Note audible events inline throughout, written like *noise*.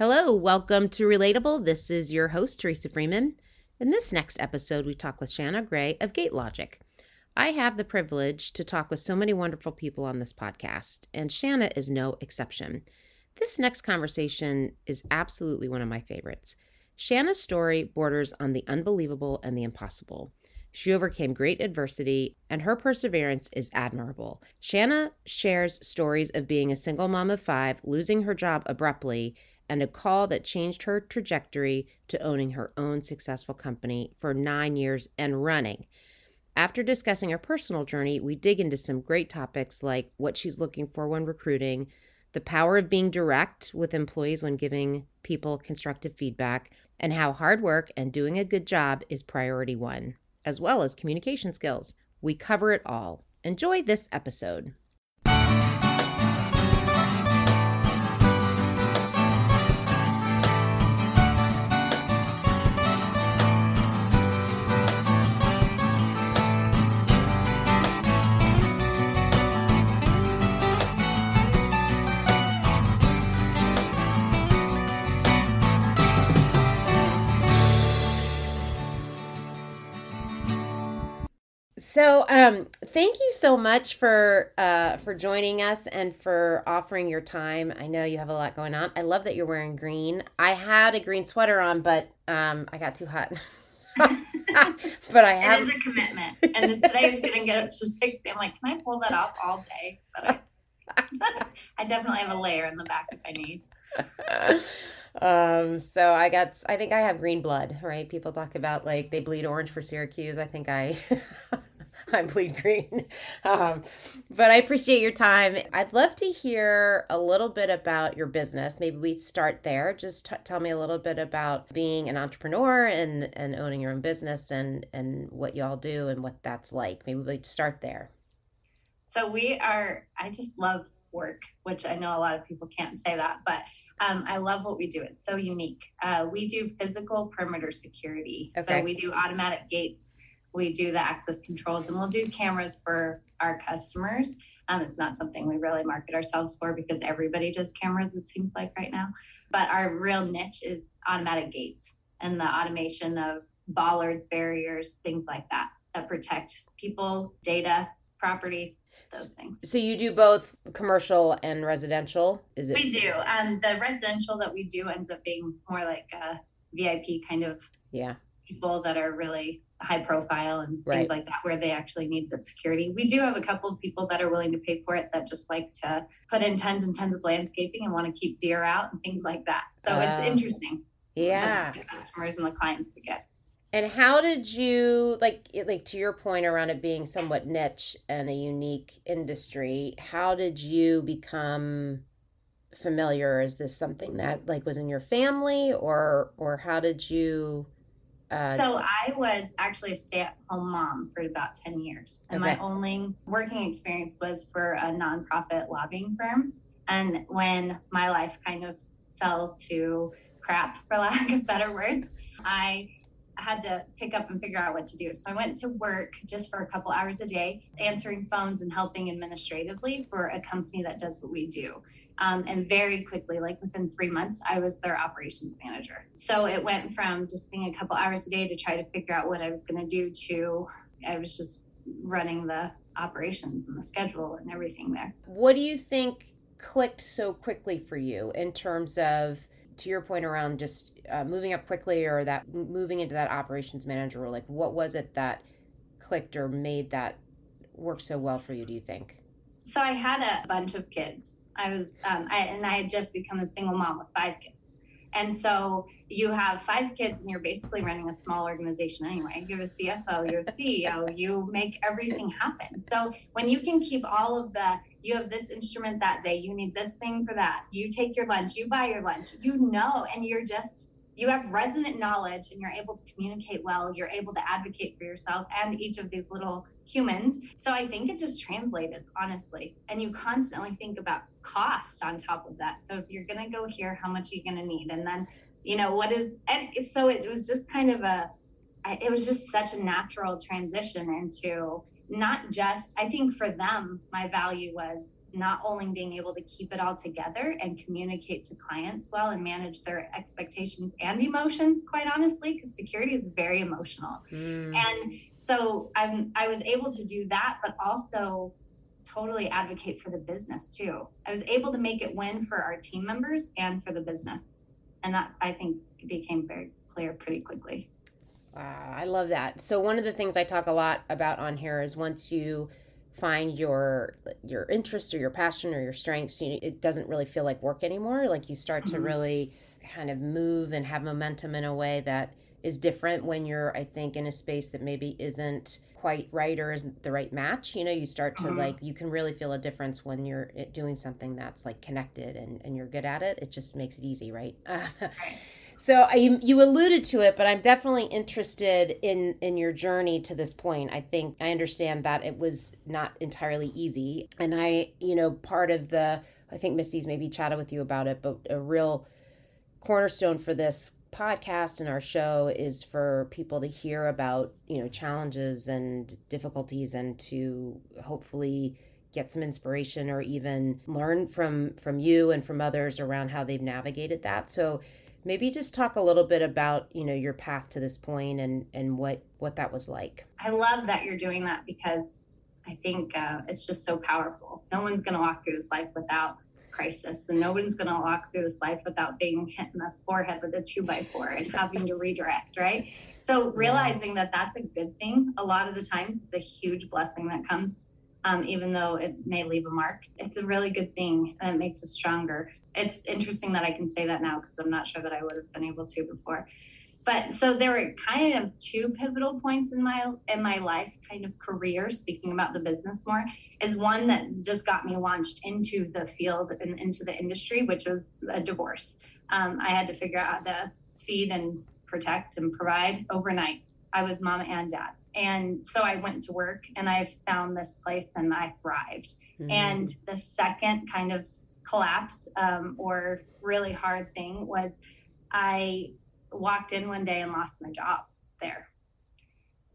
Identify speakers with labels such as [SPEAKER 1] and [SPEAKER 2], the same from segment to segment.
[SPEAKER 1] Hello, welcome to Relatable. This is your host, Teresa Freeman. In this next episode, we talk with Shanna Gray of Gate Logic. I have the privilege to talk with so many wonderful people on this podcast, and Shanna is no exception. This next conversation is absolutely one of my favorites. Shanna's story borders on the unbelievable and the impossible. She overcame great adversity, and her perseverance is admirable. Shanna shares stories of being a single mom of five, losing her job abruptly, and a call that changed her trajectory to owning her own successful company for nine years and running. After discussing her personal journey, we dig into some great topics like what she's looking for when recruiting, the power of being direct with employees when giving people constructive feedback, and how hard work and doing a good job is priority one, as well as communication skills. We cover it all. Enjoy this episode. So, um, thank you so much for uh, for joining us and for offering your time. I know you have a lot going on. I love that you're wearing green. I had a green sweater on, but um, I got too hot. *laughs* *laughs* but I have.
[SPEAKER 2] It is a commitment, and today is going to get up to sixty. I'm like, can I pull that off all day? But I, *laughs* I definitely have a layer in the back if I need.
[SPEAKER 1] um so i got i think i have green blood right people talk about like they bleed orange for syracuse i think i *laughs* I bleed green. Um, but I appreciate your time. I'd love to hear a little bit about your business. Maybe we start there. Just t- tell me a little bit about being an entrepreneur and, and owning your own business and, and what y'all do and what that's like. Maybe we start there.
[SPEAKER 2] So we are, I just love work, which I know a lot of people can't say that, but um, I love what we do. It's so unique. Uh, we do physical perimeter security. Okay. So we do automatic gates we do the access controls and we'll do cameras for our customers. Um, it's not something we really market ourselves for because everybody does cameras, it seems like right now. But our real niche is automatic gates and the automation of bollards, barriers, things like that that protect people, data, property, those things.
[SPEAKER 1] So you do both commercial and residential? Is it?
[SPEAKER 2] We do. Um, the residential that we do ends up being more like a VIP kind of
[SPEAKER 1] yeah
[SPEAKER 2] people that are really high profile and right. things like that where they actually need that security. We do have a couple of people that are willing to pay for it that just like to put in tons and tons of landscaping and want to keep deer out and things like that. So it's oh. interesting.
[SPEAKER 1] Yeah.
[SPEAKER 2] The, customers and the clients to get.
[SPEAKER 1] And how did you like like to your point around it being somewhat niche and a unique industry, how did you become familiar? Is this something that like was in your family or or how did you
[SPEAKER 2] uh, so I was actually a stay-at-home mom for about 10 years. And okay. my only working experience was for a nonprofit lobbying firm. And when my life kind of fell to crap, for lack of better words, I had to pick up and figure out what to do. So I went to work just for a couple hours a day, answering phones and helping administratively for a company that does what we do. Um, and very quickly, like within three months, I was their operations manager. So it went from just being a couple hours a day to try to figure out what I was going to do to I was just running the operations and the schedule and everything there.
[SPEAKER 1] What do you think clicked so quickly for you in terms of? to your point around just uh, moving up quickly or that moving into that operations manager role like what was it that clicked or made that work so well for you do you think
[SPEAKER 2] so i had a bunch of kids I was, um, I, and I had just become a single mom with five kids. And so you have five kids and you're basically running a small organization anyway. You're the CFO, you're the CEO, you make everything happen. So when you can keep all of the, you have this instrument that day, you need this thing for that, you take your lunch, you buy your lunch, you know, and you're just you have resonant knowledge and you're able to communicate well you're able to advocate for yourself and each of these little humans. So i think it just translated honestly. And you constantly think about cost on top of that. So if you're going to go here how much are you going to need? And then you know what is and so it was just kind of a it was just such a natural transition into not just i think for them my value was not only being able to keep it all together and communicate to clients well and manage their expectations and emotions, quite honestly, because security is very emotional. Mm. And so I'm I was able to do that, but also totally advocate for the business too. I was able to make it win for our team members and for the business. And that I think became very clear pretty quickly.
[SPEAKER 1] Wow, I love that. So one of the things I talk a lot about on here is once you find your your interest or your passion or your strengths, you know, it doesn't really feel like work anymore. Like you start to mm-hmm. really kind of move and have momentum in a way that is different when you're I think in a space that maybe isn't quite right or isn't the right match you know you start to uh-huh. like you can really feel a difference when you're eh, doing something that's like connected and, and you're good at it it just makes it easy right *laughs* so I, you alluded to it but i'm definitely interested in in your journey to this point. I think i understand that it was not entirely easy. And i you know part of the i think missy's maybe chatted with you about it but a real cornerstone for this podcast and our show is for people to hear about you know challenges and difficulties and to hopefully get some inspiration or even learn from from you and from others around how they've navigated that. So maybe just talk a little bit about you know your path to this point and and what what that was like.
[SPEAKER 2] I love that you're doing that because i think uh, it's just so powerful. No one's going to walk through this life without crisis and no one's going to walk through this life without being hit in the forehead with a two by four and having to redirect right? So realizing that that's a good thing a lot of the times it's a huge blessing that comes um, even though it may leave a mark it's a really good thing and it makes us stronger it's interesting that i can say that now because i'm not sure that i would have been able to before. But so there were kind of two pivotal points in my in my life kind of career speaking about the business more is one that just got me launched into the field and into the industry which was a divorce. Um, i had to figure out how to feed and protect and provide overnight. I was mom and dad. And so i went to work and i found this place and i thrived. Mm-hmm. and the second kind of collapse um, or really hard thing was i walked in one day and lost my job there.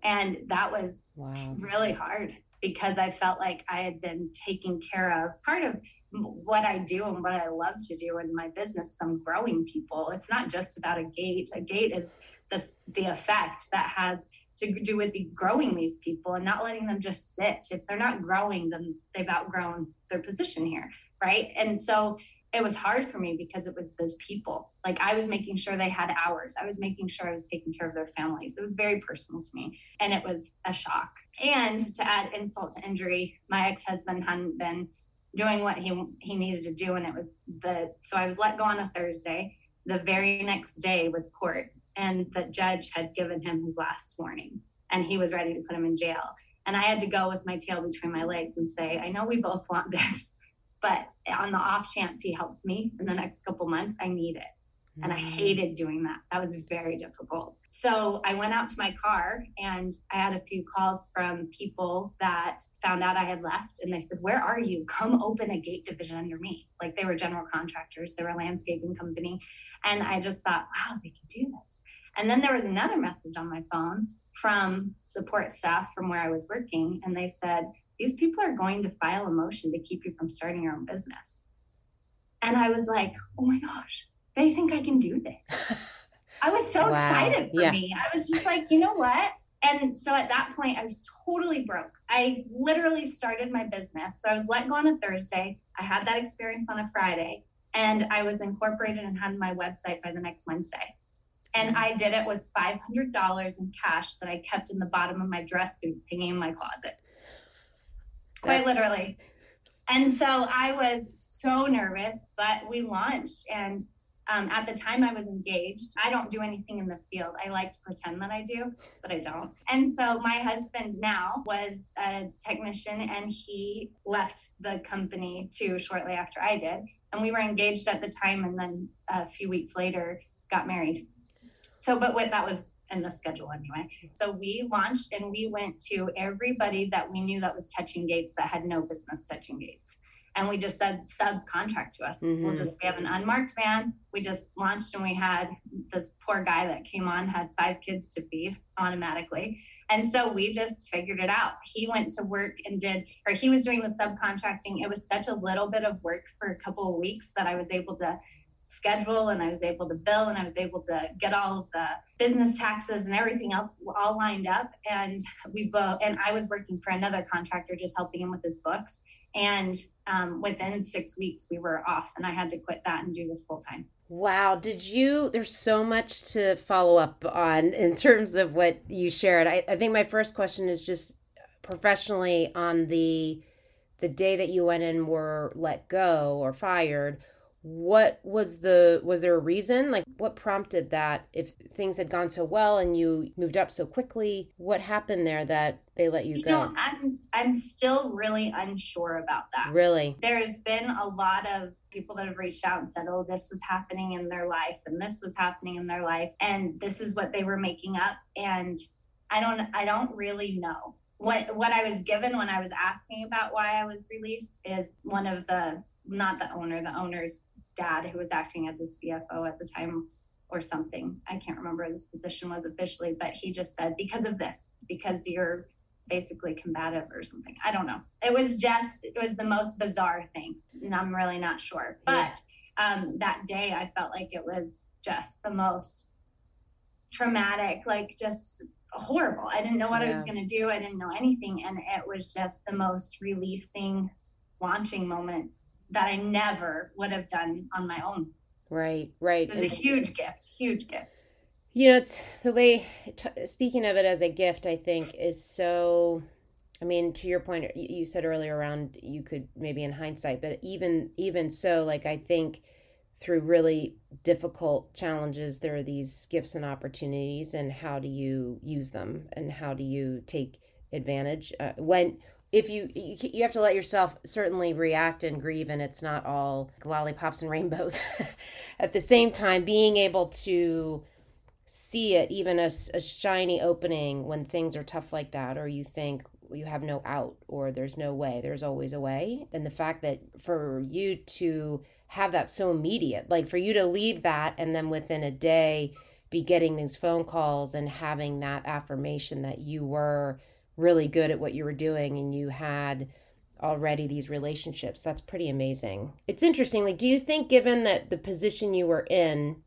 [SPEAKER 2] And that was wow. really hard because I felt like I had been taken care of. Part of what I do and what I love to do in my business, is I'm growing people. It's not just about a gate. A gate is the, the effect that has to do with the growing these people and not letting them just sit. If they're not growing, then they've outgrown their position here. Right. And so it was hard for me because it was those people. Like I was making sure they had hours. I was making sure I was taking care of their families. It was very personal to me and it was a shock. And to add insult to injury, my ex-husband hadn't been doing what he he needed to do and it was the so I was let go on a Thursday. The very next day was court and the judge had given him his last warning and he was ready to put him in jail. And I had to go with my tail between my legs and say, I know we both want this but on the off chance he helps me in the next couple months, I need it. And I mm. hated doing that. That was very difficult. So I went out to my car and I had a few calls from people that found out I had left. And they said, Where are you? *laughs* Come open a gate division under me. Like they were general contractors, they were a landscaping company. And I just thought, Wow, they could do this. And then there was another message on my phone from support staff from where I was working. And they said, these people are going to file a motion to keep you from starting your own business. And I was like, oh my gosh, they think I can do this. I was so *laughs* wow. excited for yeah. me. I was just like, you know what? And so at that point, I was totally broke. I literally started my business. So I was let go on a Thursday. I had that experience on a Friday, and I was incorporated and had my website by the next Wednesday. And I did it with $500 in cash that I kept in the bottom of my dress boots hanging in my closet quite literally. And so I was so nervous, but we launched. And um, at the time I was engaged, I don't do anything in the field. I like to pretend that I do, but I don't. And so my husband now was a technician and he left the company too shortly after I did. And we were engaged at the time and then a few weeks later got married. So, but what that was in the schedule anyway. So we launched and we went to everybody that we knew that was touching gates that had no business touching gates. And we just said subcontract to us. Mm-hmm. We'll just we have an unmarked van. We just launched and we had this poor guy that came on had five kids to feed automatically. And so we just figured it out. He went to work and did, or he was doing the subcontracting. It was such a little bit of work for a couple of weeks that I was able to schedule and I was able to bill and I was able to get all of the business taxes and everything else all lined up. And we both, and I was working for another contractor just helping him with his books. And um, within six weeks, we were off and I had to quit that and do this full time.
[SPEAKER 1] Wow. Did you? There's so much to follow up on in terms of what you shared. I, I think my first question is just professionally on the the day that you went and were let go or fired what was the was there a reason? Like what prompted that? If things had gone so well and you moved up so quickly what happened there that they let you,
[SPEAKER 2] you
[SPEAKER 1] go?
[SPEAKER 2] know, i'm i'm still really unsure about that.
[SPEAKER 1] Really?
[SPEAKER 2] There's been a lot of people that have reached out and said oh this was happening in their life and this was happening in their life and this is what they were making up and i don't i don't really know. What what i was given when i was asking about why i was released is one of the not the owner the owner's dad who was acting as a CFO at the time or something. I can't remember his position was officially, but he just said, because of this, because you're basically combative or something. I don't know. It was just, it was the most bizarre thing. And I'm really not sure. But um, that day, I felt like it was just the most traumatic, like just horrible. I didn't know what yeah. I was going to do. I didn't know anything. And it was just the most releasing, launching moment that I never would have done on my own.
[SPEAKER 1] Right, right.
[SPEAKER 2] It was a huge gift, huge gift.
[SPEAKER 1] You know, it's the way, t- speaking of it as a gift, I think is so. I mean, to your point, you said earlier around you could maybe in hindsight, but even even so, like I think through really difficult challenges, there are these gifts and opportunities, and how do you use them, and how do you take advantage uh, when if you you have to let yourself certainly react and grieve and it's not all lollipops and rainbows *laughs* at the same time. Being able to see it even a, a shiny opening when things are tough like that or you think you have no out or there's no way there's always a way. And the fact that for you to have that so immediate like for you to leave that and then within a day be getting these phone calls and having that affirmation that you were really good at what you were doing and you had already these relationships. That's pretty amazing. It's interesting. Like, do you think, given that the position you were in,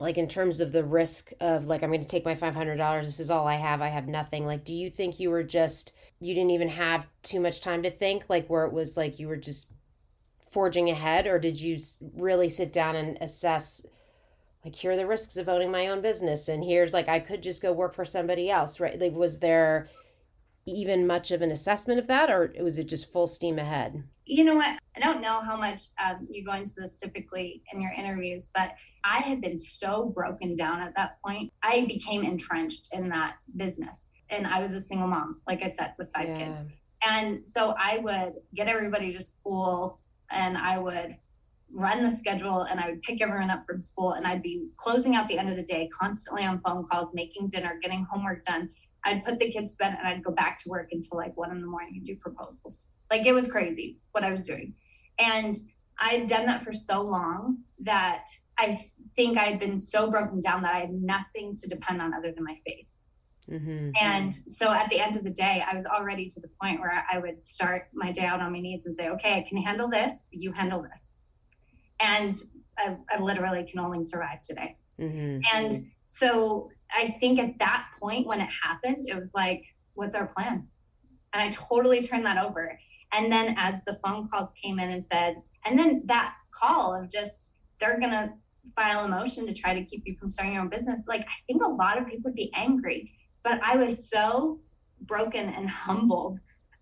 [SPEAKER 1] like in terms of the risk of like, I'm going to take my $500, this is all I have, I have nothing. Like, do you think you were just, you didn't even have too much time to think, like, where it was like you were just forging ahead, or did you really sit down and assess? like here are the risks of owning my own business and here's like i could just go work for somebody else right like was there even much of an assessment of that, or was it just full steam ahead?
[SPEAKER 2] You know what? I don't know how much um, you go into this typically in your interviews, but I had been so broken down at that point. I became entrenched in that business. And I was a single mom, like I said, with five yeah. kids. And so I would get everybody to school and I would run the schedule and I would pick everyone up from school and I'd be closing out the end of the day constantly on phone calls, making dinner, getting homework done. I'd put the kids to bed and I'd go back to work until like one in the morning and do proposals. Like it was crazy what I was doing. And I'd done that for so long that I think I'd been so broken down that I had nothing to depend on other than my faith. Mm-hmm. And so at the end of the day, I was already to the point where I would start my day out on my knees and say, okay, I can handle this, you handle this. And I, I literally can only survive today. Mm-hmm. And so I think at that point when it happened, it was like, what's our plan? And I totally turned that over. And then as the phone calls came in and said, and then that call of just, they're going to file a motion to try to keep you from starting your own business. Like, I think a lot of people would be angry, but I was so broken and humbled.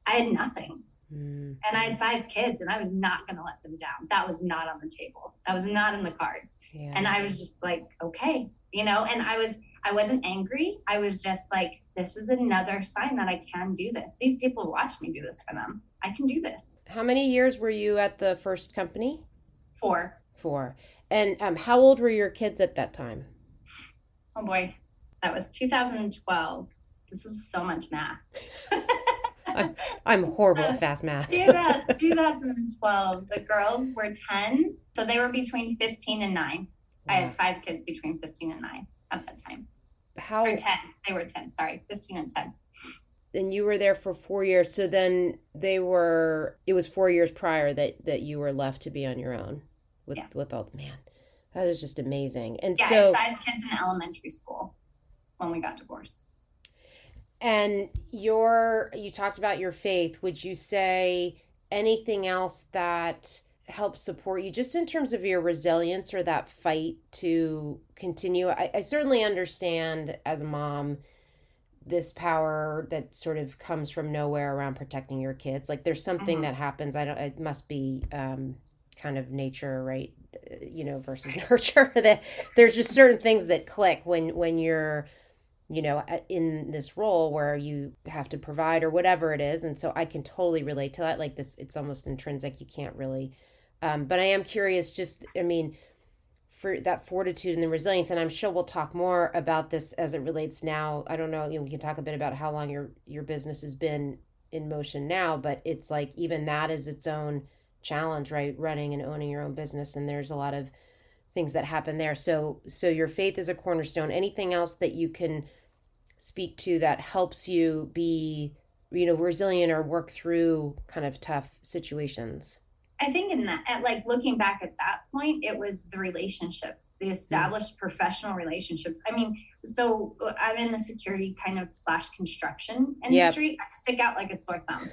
[SPEAKER 2] I had nothing. Mm. And I had five kids, and I was not going to let them down. That was not on the table. That was not in the cards. Yeah. And I was just like, okay, you know, and I was, I wasn't angry. I was just like, this is another sign that I can do this. These people watch me do this for them. I can do this.
[SPEAKER 1] How many years were you at the first company?
[SPEAKER 2] Four.
[SPEAKER 1] Four. And um, how old were your kids at that time?
[SPEAKER 2] Oh boy, that was 2012. This is so much math. *laughs*
[SPEAKER 1] I'm, I'm, horrible at fast math.
[SPEAKER 2] 2012, the girls were 10, so they were between 15 and 9. I had five kids between 15 and 9 at that time.
[SPEAKER 1] How
[SPEAKER 2] or 10. They were 10, sorry, 15 and 10.
[SPEAKER 1] And you were there for 4 years. So then they were it was 4 years prior that that you were left to be on your own with yeah. with all man. That is just amazing. And
[SPEAKER 2] yeah,
[SPEAKER 1] so
[SPEAKER 2] five kids in elementary school when we got divorced.
[SPEAKER 1] And your you talked about your faith. Would you say anything else that help support you just in terms of your resilience or that fight to continue. I, I, certainly understand as a mom this power that sort of comes from nowhere around protecting your kids. Like there's something mm-hmm. that happens. I don't it must be um, kind of nature right? You know versus *laughs* nurture that there's just certain things that click when when you're you know in this role where you have to provide or whatever it is. And so i can totally relate to that. Like this it's almost intrinsic. You can't really um, but I am curious, just, I mean, for that fortitude and the resilience, and I'm sure we'll talk more about this as it relates now. I don't know, you know, we can talk a bit about how long your your business has been in motion now, but it's like even that is its own challenge, right? Running and owning your own business, and there's a lot of things that happen there. So, so your faith is a cornerstone. Anything else that you can speak to that helps you be, you know, resilient or work through kind of tough situations?
[SPEAKER 2] I think in that, at like looking back at that point, it was the relationships, the established mm. professional relationships. I mean, so uh, I'm in the security kind of slash construction industry. Yep. I stick out like a sore thumb.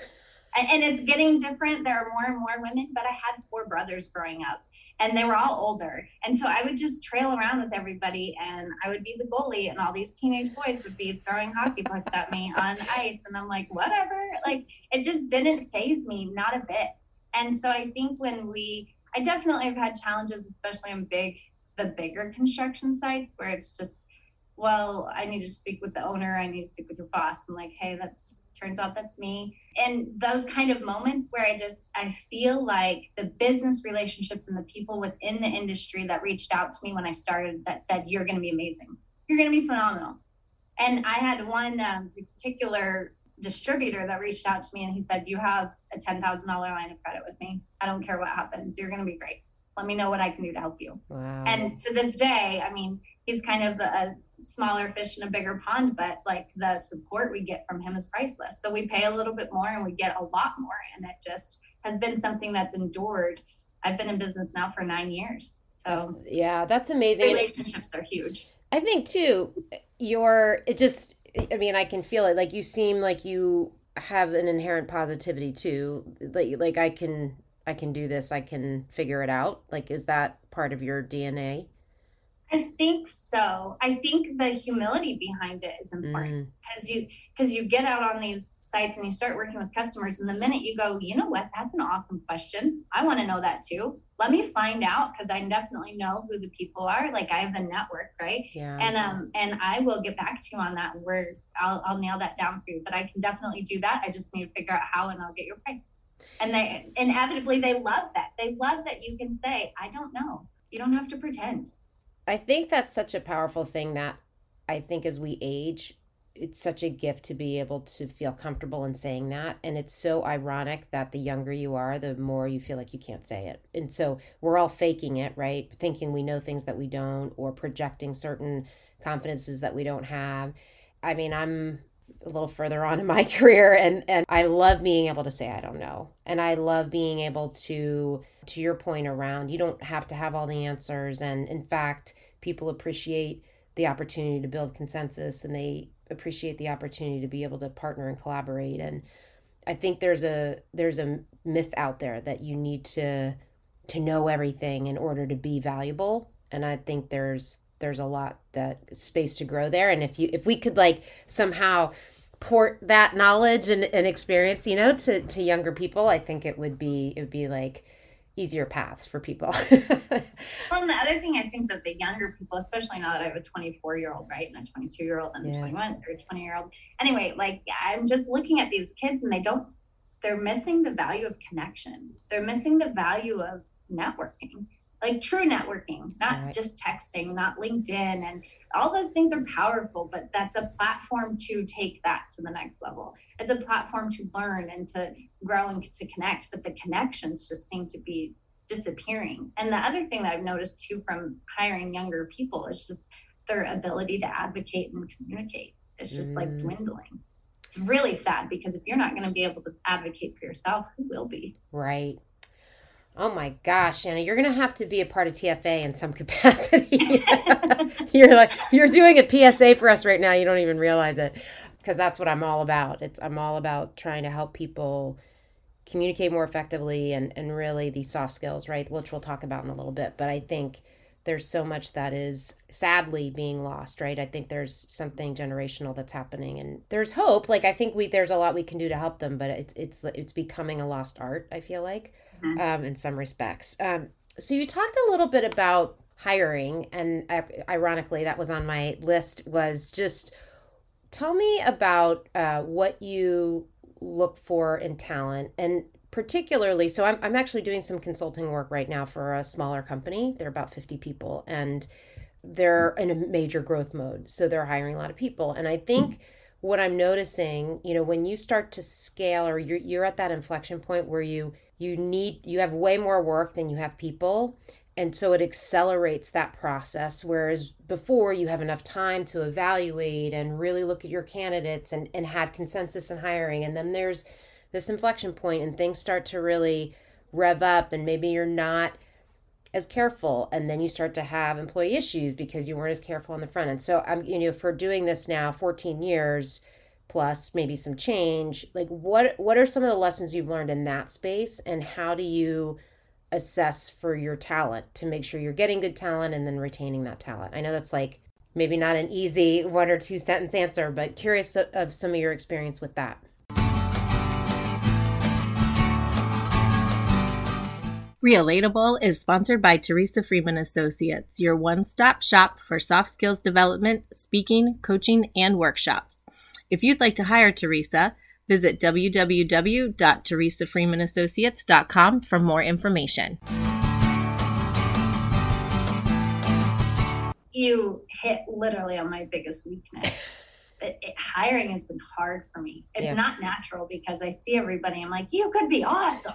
[SPEAKER 2] And, and it's getting different. There are more and more women, but I had four brothers growing up and they were all older. And so I would just trail around with everybody and I would be the goalie and all these teenage boys would be throwing hockey pucks at me on ice. And I'm like, whatever. Like it just didn't faze me, not a bit. And so I think when we, I definitely have had challenges, especially on big, the bigger construction sites where it's just, well, I need to speak with the owner, I need to speak with your boss. I'm like, hey, that's turns out that's me. And those kind of moments where I just I feel like the business relationships and the people within the industry that reached out to me when I started that said, You're gonna be amazing. You're gonna be phenomenal. And I had one um, particular distributor that reached out to me and he said, You have a $10,000 line of credit with me. I don't care what happens. You're going to be great. Let me know what I can do to help you. Wow. And to this day, I mean, he's kind of a smaller fish in a bigger pond, but like the support we get from him is priceless. So we pay a little bit more and we get a lot more. And it just has been something that's endured. I've been in business now for nine years. So
[SPEAKER 1] yeah, that's amazing.
[SPEAKER 2] Relationships are huge.
[SPEAKER 1] I think too, your it just I mean, I can feel it. Like you seem like you have an inherent positivity too. Like like I can I can do this. I can figure it out. Like is that part of your DNA?
[SPEAKER 2] I think so. I think the humility behind it is important because mm. you because you get out on these sites and you start working with customers and the minute you go, you know what, that's an awesome question. I want to know that too. Let me find out because I definitely know who the people are. Like I have the network, right? Yeah. And um and I will get back to you on that where I'll I'll nail that down for you. But I can definitely do that. I just need to figure out how and I'll get your price. And they inevitably they love that. They love that you can say, I don't know. You don't have to pretend.
[SPEAKER 1] I think that's such a powerful thing that I think as we age, it's such a gift to be able to feel comfortable in saying that. And it's so ironic that the younger you are the more you feel like you can't say it. And so we're all faking it right? Thinking we know things that we don't or projecting certain confidences that we don't have. I mean i'm a little further on in my *laughs* career and and I love being able to say I don't know. And I love being able to to your point around you don't have to have all the answers. And in fact people appreciate the opportunity to build consensus and they appreciate the opportunity to be able to partner and collaborate. And i think there's a there's a myth out there that you need to to know everything in order to be valuable. And i think there's there's a lot that space to grow there. And if you if we could like somehow port that knowledge and, and experience you know to to younger people i think it would be it would be like easier paths for people. *laughs*
[SPEAKER 2] well, and the other thing I think that the younger people, especially now that I have a 24 year old, right, and a 22 year old and yeah. a 21 or 20 year old. Anyway, like I'm just looking at these kids and they don't, they're missing the value of connection. They're missing the value of networking like true networking, not right. just texting, not LinkedIn. And all those things are powerful, but that's a platform to take that to the next level. It's a platform to learn and to grow and to connect, but the connections just seem to be disappearing. And the other thing that I've noticed too from hiring younger people is just their ability to advocate and communicate. It's just mm. like dwindling. It's really sad because if you're not going to be able to advocate for yourself, who will be?
[SPEAKER 1] Right. Oh my gosh, Shanna, you're going to have to be a part of TFA in some *laughs* capacity. *laughs* you're like you're doing a PSA for us right now. You don't even realize it because that's what I'm all about. It's I'm all about trying to help people communicate more effectively and and really these soft skills, right? Which we'll talk about in a little bit. But I think there's so much that is sadly being lost, right? I think there's something generational that's happening and there's hope. Like I think we there's a lot we can do to help them, but it's it's it's becoming a lost art, I feel like. Mm-hmm. Um, in some respects. Um, so you talked a little bit about hiring and uh, ironically that was on my list was just tell me about uh, what you look for in talent and particularly so I'm, I'm actually doing some consulting work right now for a smaller company they're about 50 people and they're in a major growth mode so they're hiring a lot of people and i think what i'm noticing you know when you start to scale or you're, you're at that inflection point where you you need you have way more work than you have people. And so it accelerates that process whereas before you have enough time to evaluate and really look at your candidates and, and have consensus in hiring. And then there's this inflection point and things start to really rev up and maybe you're not as careful. And then you start to have employee issues because you weren't as careful on the front end. So i'm you know for doing this now 14 years plus maybe some change like what what are some of the lessons you've learned in that space? And how do you assess for your talent to make sure you're getting good talent and then retaining that talent? I know that's like maybe not an easy one or two sentence answer but curious of some of your experience with that.
[SPEAKER 3] Relatable is sponsored by Teresa Freeman Associates, your one stop shop for soft skills development, speaking, coaching, and workshops. If you'd like to hire Teresa, visit www.teresafreemanassociates.com for more information.
[SPEAKER 2] You hit literally on my biggest weakness. *laughs* it, it, hiring has been hard for me. It's yeah. not natural because I see everybody. I'm like, you could be awesome.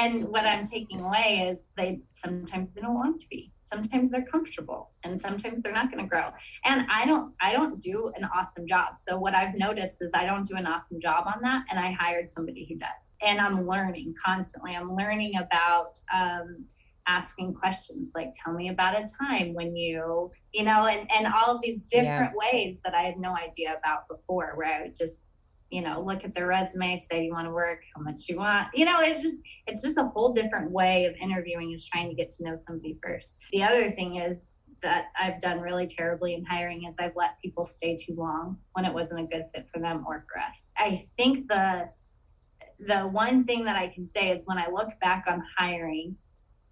[SPEAKER 2] And what I'm taking away is they sometimes they don't want to be. Sometimes they're comfortable, and sometimes they're not going to grow. And I don't I don't do an awesome job. So what I've noticed is I don't do an awesome job on that, and I hired somebody who does. And I'm learning constantly. I'm learning about. Um, asking questions like tell me about a time when you you know and and all of these different yeah. ways that i had no idea about before where i would just you know look at their resume say you want to work? How much you want? You know it's just it's just a whole different way of interviewing is trying to get to know somebody first. The other thing is that i've done really terribly in hiring is i've let people stay too long when it wasn't a good fit for them or for us. I think the the one thing that i can say is when i look back on hiring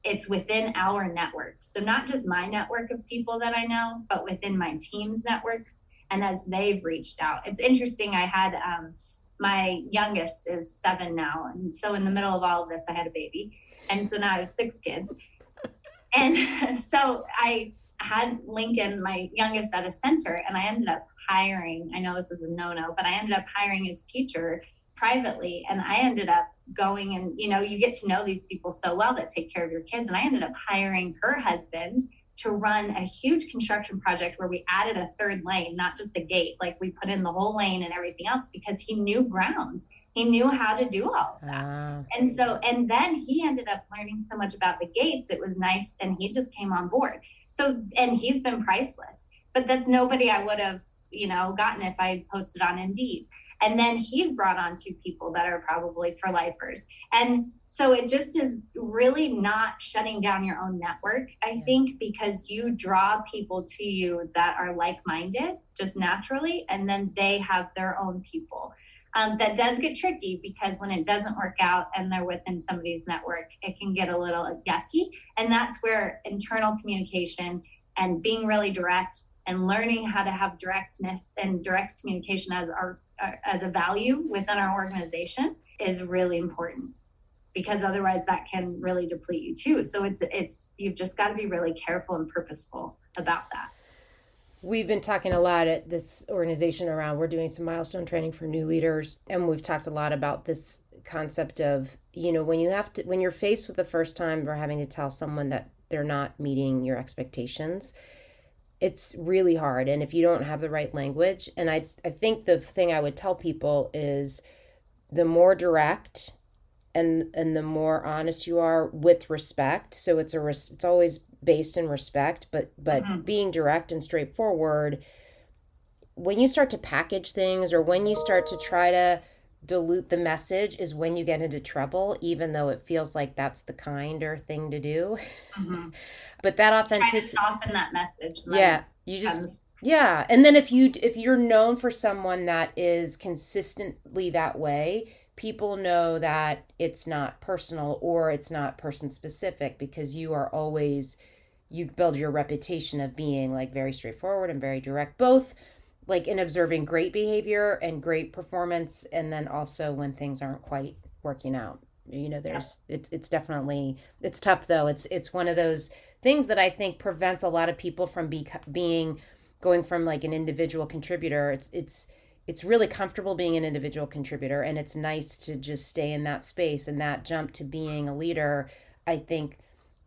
[SPEAKER 2] it's within our networks. So not just my network of people that I know, but within my team's networks. And as they've reached out, it's interesting. I had um, my youngest is seven now, and so in the middle of all of this, I had a baby, and so now I have six kids. *laughs* And *laughs* so I had Lincoln, my youngest, at a center, and I ended up hiring. I know this is a no-no, but I ended up hiring his teacher privately, and I ended up going and you know you get to know these people so well that take care of your kids. And i ended up hiring her husband to run a huge construction project where we added a third lane not just a gate like we put in the whole lane and everything else because he knew ground. He knew how to do all of that. Uh, and so and then he ended up learning so much about the gates it was nice and he just came on board. So and he's been priceless. But that's nobody i would have you know gotten if i posted on indeed and then he's brought on two people that are probably for lifers. And so it just is really not shutting down your own network, I think, because you draw people to you that are like minded just naturally, and then they have their own people. Um, that does get tricky because when it doesn't work out and they're within somebody's network, it can get a little yucky. And that's where internal communication and being really direct and learning how to have directness and direct communication as our as a value within our organization is really important because otherwise that can really deplete you too. So it's it's you've just got to be really careful and purposeful about that.
[SPEAKER 1] We've been talking a lot at this organization around we're doing some milestone training for new leaders and we've talked a lot about this concept of you know when you have to when you're faced with the first time or having to tell someone that they're not meeting your expectations it's really hard and if you don't have the right language and i i think the thing i would tell people is the more direct and and the more honest you are with respect so it's a res, it's always based in respect but but mm-hmm. being direct and straightforward when you start to package things or when you start to try to dilute the message is when you get into trouble even though it feels like that's the kinder thing to do mm-hmm. *laughs* but that authenticity
[SPEAKER 2] soften that message
[SPEAKER 1] yeah you just yeah and then if you if you're known for someone that is consistently that way people know that it's not personal or it's not person specific because you are always you build your reputation of being like very straightforward and very direct both like in observing great behavior and great performance and then also when things aren't quite working out. You know there's it's it's definitely it's tough though. It's it's one of those things that i think prevents a lot of people from be, being going from like an individual contributor. It's it's it's really comfortable being an individual contributor and it's nice to just stay in that space and that jump to being a leader i think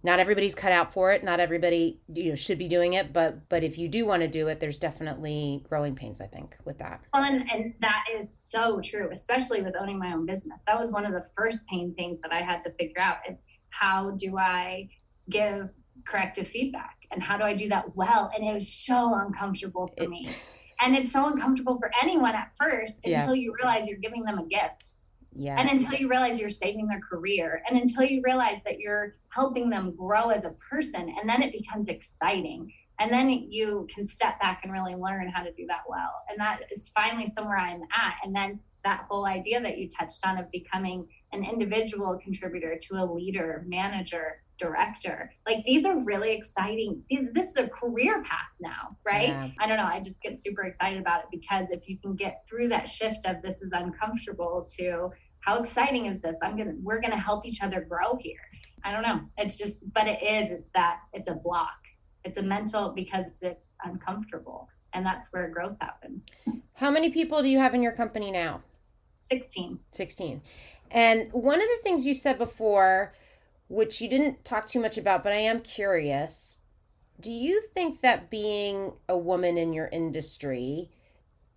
[SPEAKER 1] not everybody's cut out for it. Not everybody you know should be doing it but but if you do want to do it there's definitely growing pains i think with that.
[SPEAKER 2] Well and, and that is so true especially with owning my own business. That was one of the first pain things that i had to figure out is how do i give corrective feedback? And how do i do that well? And it was so uncomfortable for me. And it's so uncomfortable for anyone at first until yeah. you realize you're giving them a gift. Yes. And until you realize you're saving their career and until you realize that you're helping them grow as a person and then it becomes exciting. And then you can step back and really learn how to do that well. And that is finally somewhere I'm at. And then that whole idea that you touched on of becoming an individual contributor to a leader, manager, director. Like these are really exciting. These this is a career path now, right? Yeah. I don't know. I just get super excited about it because if you can get through that shift of this is uncomfortable to how exciting is this? I'm gonna we're gonna help each other grow here. I don't know. It's just but it is, it's that it's a block. It's a mental because it's uncomfortable. And that's where growth happens.
[SPEAKER 1] How many people do you have in your company now?
[SPEAKER 2] 16.
[SPEAKER 1] 16. And one of the things you said before which you didn't talk too much about, but I am curious. Do you think that being a woman in your industry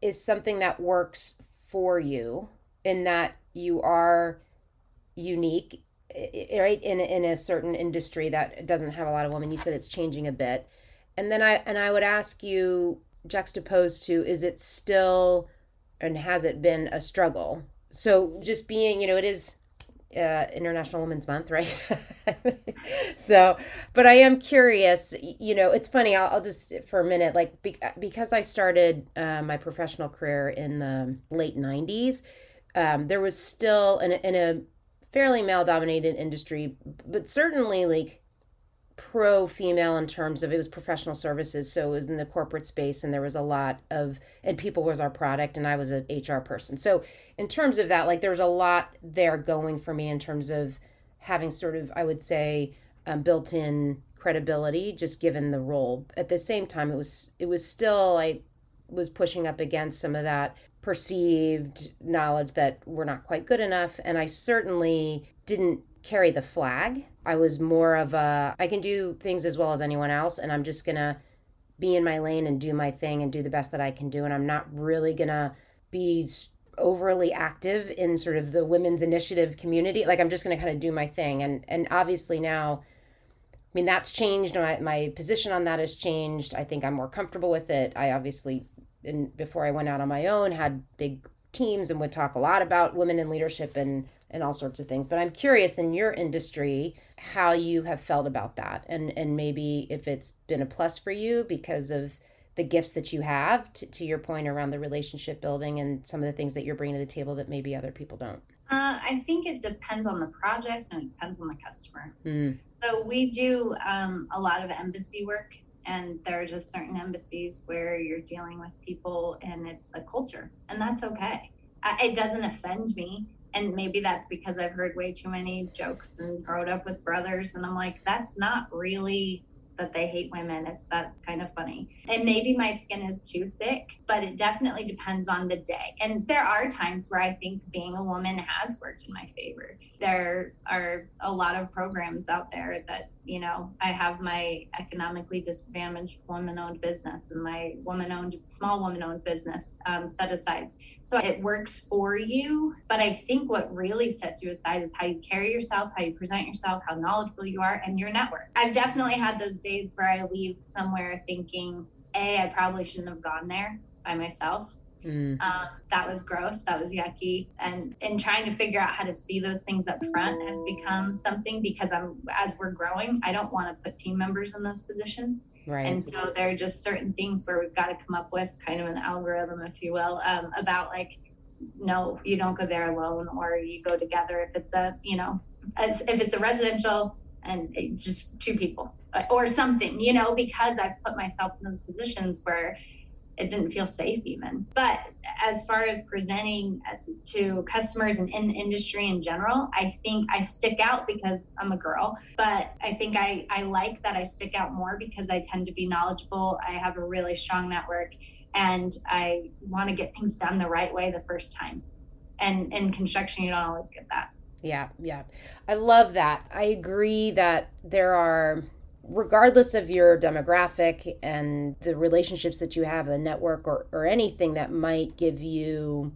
[SPEAKER 1] is something that works for you in that you are unique right in in a certain industry that doesn't have a lot of women you said it's changing a bit and then i and i would ask you juxtaposed to is it still and has it been a struggle so just being you know it is uh, International Women's Month, right? *laughs* so, but I am curious. You know, it's funny. I'll, I'll just for a minute, like be, because I started uh, my professional career in the late '90s. Um, there was still in a, in a fairly male-dominated industry, but certainly like pro female in terms of it was professional services so it was in the corporate space and there was a lot of and people was our product and i was an hr person. So in terms of that like there was a lot there going for me in terms of having sort of i would say um, built in credibility just given the role. At the same time it was it was still i was pushing up against some of that perceived knowledge that we're not quite good enough and i certainly didn't carry the flag. I was more of a I can do things as well as anyone else and I'm just going to be in my lane and do my thing and do the best that I can do and I'm not really going to be overly active in sort of the women's initiative community. Like I'm just going to kind of do my thing and and obviously now I mean that's changed my my position on that has changed. I think I'm more comfortable with it. I obviously and before I went out on my own had big teams and would talk a lot about women in leadership and and all sorts of things. But I'm curious in your industry how you have felt about that and and maybe if it's been a plus for you because of the gifts that you have to, to your point around the relationship building and some of the things that you're bringing to the table that maybe other people don't.
[SPEAKER 2] Uh, I think it depends on the project and it depends on the customer. Mm. So we do um, a lot of embassy work and there are just certain embassies where you're dealing with people and it's a culture and that's okay uh, it doesn't offend me and maybe that's because I've heard way too many jokes and grown up with brothers and I'm like that's not really that they hate women. It's that's kind of funny. And maybe my skin is too thick, but it definitely depends on the day. And there are times where I think being a woman has worked in my favor. There are a lot of programs out there that, you know, I have my economically disadvantaged woman owned business and my woman owned, small woman owned business um, set asides. So it works for you. But I think what really sets you aside is how you carry yourself, how you present yourself, how knowledgeable you are, and your network. I've definitely had those days where I leave somewhere thinking, A, I probably shouldn't have gone there by myself. Mm. Um, that was gross. That was yucky. And in trying to figure out how to see those things up front has become something because I'm as we're growing, I don't want to put team members in those positions. Right. And so there are just certain things where we've got to come up with kind of an algorithm, if you will, um, about like, no, you don't go there alone, or you go together if it's a, you know, if it's a residential and just two people uh, or something, you know, because I've put myself in those positions where it didn't feel safe even. But as far as presenting to customers and in industry in general, I think I stick out because I'm a girl. But I think I, I like that I stick out more because I tend to be knowledgeable. I have a really strong network and I want to get things done the right way the first time. And in construction, you don't always get that.
[SPEAKER 1] Yeah, yeah. I love that. I agree that there are regardless of your demographic and the relationships that you have, the network or, or anything that might give you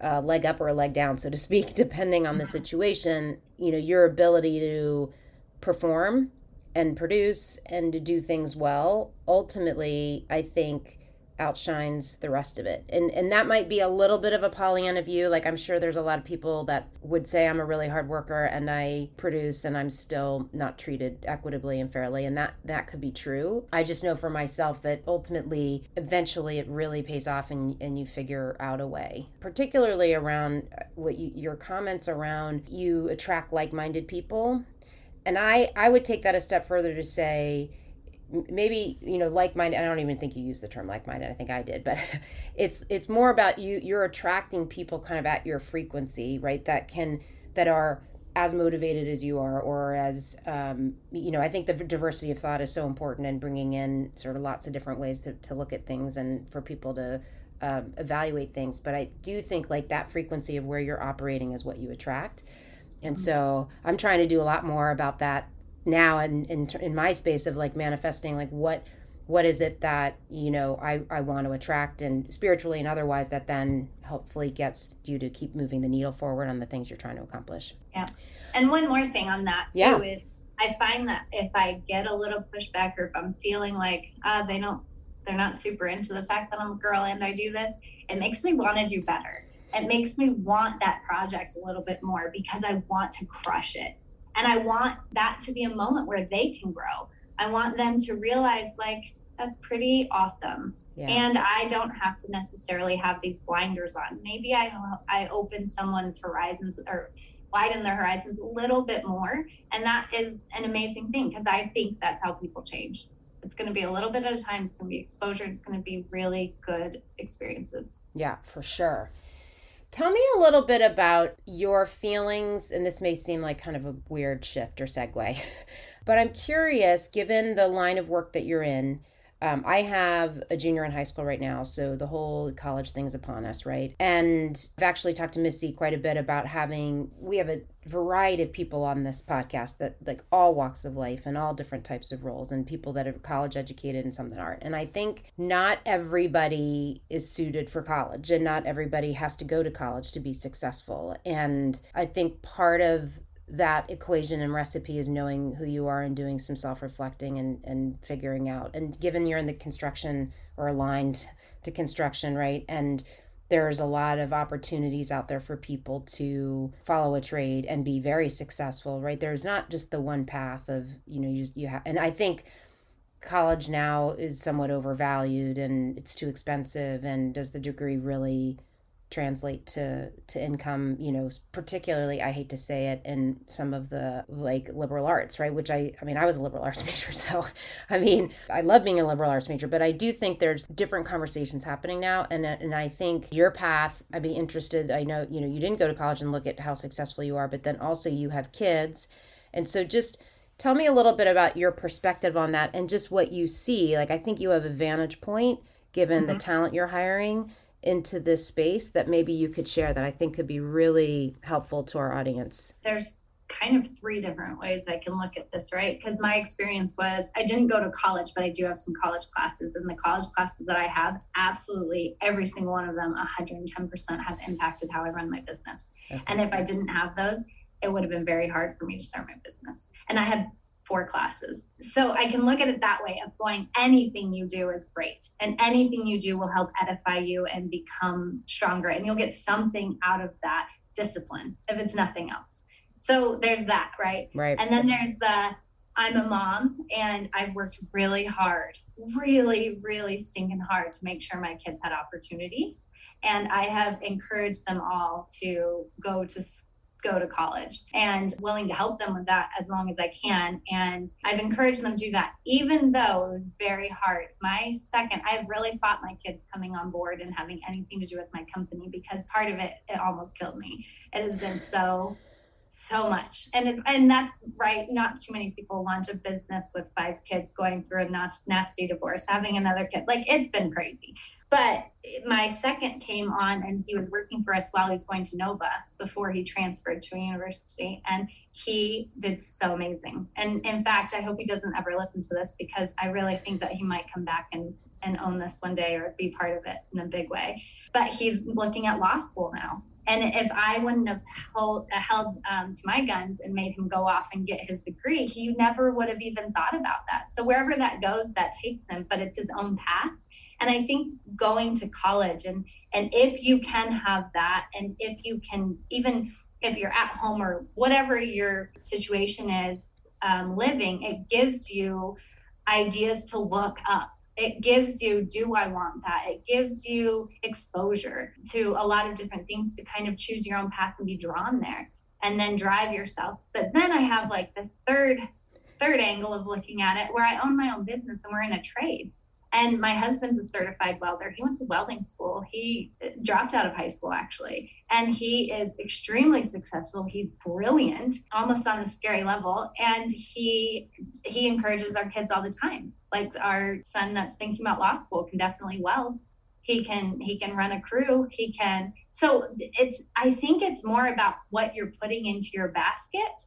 [SPEAKER 1] a leg up or a leg down, so to speak, *laughs* depending on the mm-hmm. situation, you know, your ability to perform and produce and to do things well, ultimately, I think outshines the rest of it. And and that might be a little bit of a Pollyanna view. Like I'm sure there's a lot of people that would say I'm a really hard worker and I produce and I'm still not treated equitably and fairly. And that that could be true. I just know for myself that ultimately eventually it really pays off and and you figure out a way. Particularly around uh, what you, your comments around you attract like-minded people. And I I would take that a step further to say maybe you know like-minded i don't even think you use the term like-minded i think i did but *laughs* it's it's more about you you're attracting people kind of at your frequency right that can that are as motivated as you are or as um, you know i think the diversity of thought is so important and bringing in sort of lots of different ways to, to look at things and for people to um, evaluate things but i do think like that frequency of where you're operating is what you attract and mm-hmm. so i'm trying to do a lot more about that now in, in in my space of like manifesting like what what is it that you know I, I want to attract and spiritually and otherwise that then hopefully gets you to keep moving the needle forward on the things you're trying to accomplish.
[SPEAKER 2] Yeah. And one more thing on that too yeah. is i find that if i get a little pushback or if i'm feeling like uh, they don't they're not super into the fact that i'm a girl and i do this it makes me want to do better. It makes me want that project a little bit more because i want to crush it and I want that to be a moment where they can grow. I want them to realize, like, that's pretty awesome. Yeah. And I don't have to necessarily have these blinders on. Maybe I I open someone's horizons or widen their horizons a little bit more, and that is an amazing thing because I think that's how people change. It's going to be a little bit at a time. It's going to be exposure. It's going to be really good experiences.
[SPEAKER 1] Yeah, for sure. Tell me a little bit about your feelings, and this may seem like kind of a weird shift or segue, *laughs* but I'm curious, given the line of work that you're in, um, I have a junior in high school right now, so the whole college thing's upon us, right? And I've actually talked to Missy quite a bit about having, we have a variety of people on this podcast that like all walks of life and all different types of roles and people that are college educated and some that aren't. And I think not everybody is suited for college and not everybody has to go to college to be successful. And I think part of that equation and recipe is knowing who you are and doing some self-reflecting and, and figuring out. And given you're in the construction or aligned to construction right and there's a lot of opportunities out there for people to follow a trade and be very successful right? There's not just the one path of you know you, you have and i think college now is somewhat overvalued and it's too expensive and does the degree really translate to to income you know particularly i hate to say it in some of the like liberal arts right which i i mean i was a liberal *laughs* arts major so i mean i love being a liberal arts major but i do think there's different conversations happening now and and i think your path i'd be interested i know you know you didn't go to college and look at how successful you are but then also you have kids and so just Tell me a little bit about your perspective on that and just what you see. Like, I think you have a vantage point given mm-hmm. the talent you're hiring into this space that maybe you could share that I think could be really helpful to our audience.
[SPEAKER 2] There's kind of three different ways I can look at this, right? Because my experience was I didn't go to college, but I do have some college classes. And the college classes that I have, absolutely every single one of them, 110% have impacted how I run my business. Okay. And if I didn't have those, it would have been very hard for me to start my business. And I had four classes. So I can look at it that way of going, anything you do is great. And anything you do will help edify you and become stronger. And you'll get something out of that discipline if it's nothing else. So there's that, right?
[SPEAKER 1] Right.
[SPEAKER 2] And then there's the I'm a mom and I've worked really hard, really, really stinking hard to make sure my kids had opportunities. And I have encouraged them all to go to go to college and willing to help them with that as long as I can. And I've encouraged them to do that, even though it was very hard. My second, I've really fought my kids coming on board and having anything to do with my company because part of it, it almost killed me. It has been so so much and it, and that's right not too many people launch a business with five kids going through a nasty divorce having another kid like it's been crazy but my second came on and he was working for us while he was going to NOVA before he transferred to a university and he did so amazing and in fact i hope he doesn't ever listen to this because i really think that he might come back and and own this one day or be part of it in a big way but he's looking at law school now and if I wouldn't have held, held um, to my guns and made him go off and get his degree, he never would have even thought about that. So wherever that goes, that takes him, but it's his own path. And I think going to college and and if you can have that, and if you can even if you're at home or whatever your situation is um, living, it gives you ideas to look up. It gives you do i want that? It gives you exposure to a lot of different things to kind of choose your own path and be drawn there and then drive yourself. But then i have like this third third angle of looking at it where i own my own business and we're in a trade and my husband's a certified welder. He went to welding school. He dropped out of high school actually. And he is extremely successful. He's brilliant, almost on a scary level. And he he encourages our kids all the time. Like our son that's thinking about law school can definitely weld. He can he can run a crew. He can so it's I think it's more about what you're putting into your basket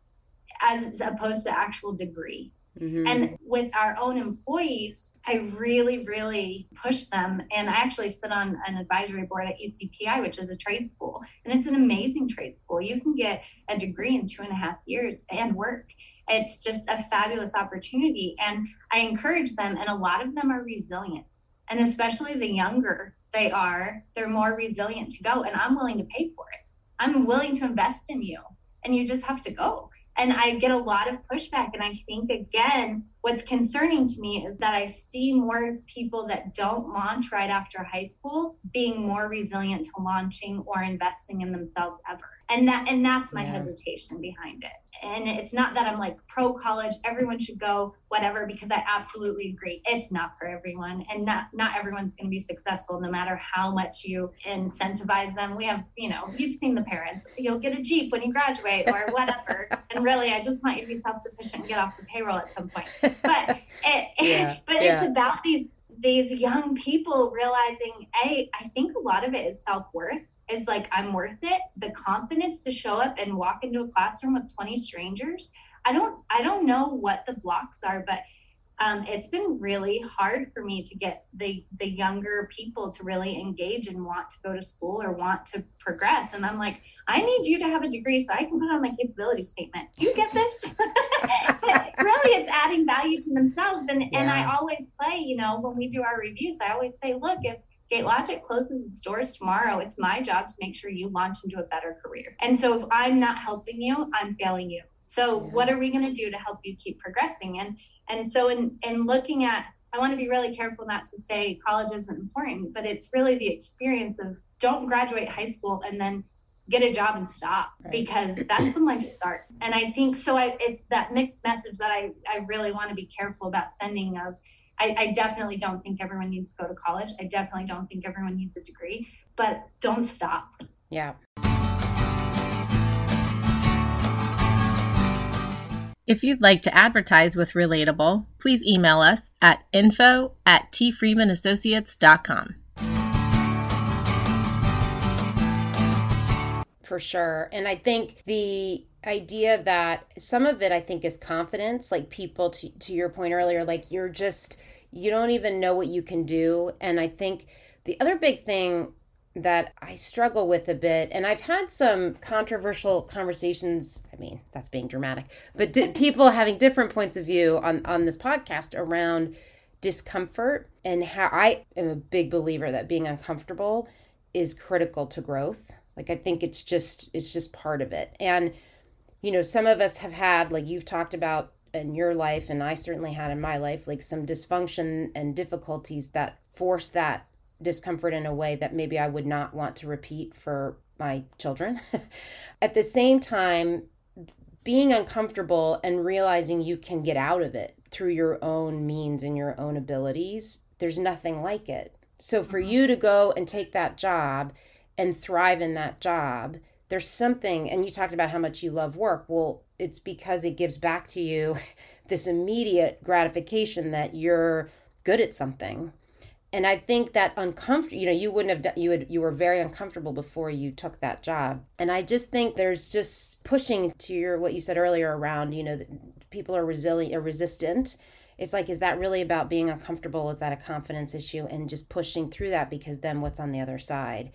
[SPEAKER 2] as opposed to actual degree Mm-hmm. And with our own employees, I really, really push them. And I actually sit on an advisory board at UCPI, which is a trade school. And it's an amazing trade school. You can get a degree in two and a half years and work. It's just a fabulous opportunity. And I encourage them, and a lot of them are resilient. And especially the younger they are, they're more resilient to go. And I'm willing to pay for it. I'm willing to invest in you. And you just have to go and I get a lot of pushback. And I think, again, what's concerning to me is that I see more people that don't launch right after high school being more resilient to launching or investing in themselves ever. And that and that's my yeah. hesitation behind it. And it's not that I'm like pro college, everyone should go, whatever, because I absolutely agree. It's not for everyone. And not not everyone's gonna be successful no matter how much you incentivize them. We have, you know, you've seen the parents. You'll get a Jeep when you graduate or whatever. *laughs* and really I just want you to be self-sufficient and get off the payroll at some point but *laughs* it, *laughs* yeah, but yeah. it's about these these young people realizing a i think a lot of it is self-worth is like i'm worth it. The confidence to show up and walk into a classroom with 20 strangers i don't i don't know what the blocks are but um, it's been really hard for me to get the the younger people to really engage and want to go to school or want to progress. And i'm like i need you to have a degree so i can put on my capability statement. Do you get this? *laughs* Really it's adding value to themselves. And yeah. and i always play you know when we do our reviews i always say look if GateLogic closes its doors tomorrow. It's my job to make sure you launch into a better career. And so if I'm not helping you, I'm failing you. So yeah. what are we going to do to help you keep progressing? And and so in in looking at I want to be really careful not to say college isn't important, but it's really the experience of don't graduate high school and then get a job and stop right. because that's when life starts. And I think so. I, it's that mixed message that I, I really want to be careful about sending. Of I, I definitely don't think everyone needs to go to college. I definitely don't think everyone needs a degree, but don't stop.
[SPEAKER 1] Yeah.
[SPEAKER 3] If you'd like to advertise with Relatable, please email us at info at tfreemanassociates.com.
[SPEAKER 1] For sure. And I think the idea that some of it, I think, is confidence. Like people, to, to your point earlier, like you're just, you don't even know what you can do. And I think the other big thing that I struggle with a bit, and I've had some controversial conversations. I mean, that's being dramatic, but di- *laughs* people having different points of view on on this podcast around discomfort and how I am a big believer that being uncomfortable is critical to growth. Like I think it's just it's just part of it. And you know, some of us have had like you've talked about in your life and I certainly had in my life like some dysfunction and difficulties that force that discomfort in a way that maybe I would not want to repeat for my children. *laughs* At the same time, being uncomfortable and realizing you can get out of it through your own means and your own abilities, there's nothing like it. So for mm-hmm. you to go and take that job and thrive in that job, there's something, and you talked about how much you love work. Well, it's because it gives back to you *laughs* this immediate gratification that you're good at something and I think that uncomfortable, you know, you wouldn't have you would, you were very uncomfortable before you took that job. And I just think there's just pushing to your, what you said earlier around, you know, people are resilient or resistant. It's like, is that really about being uncomfortable? Is that a confidence issue? And just pushing through that because then what's on the other side,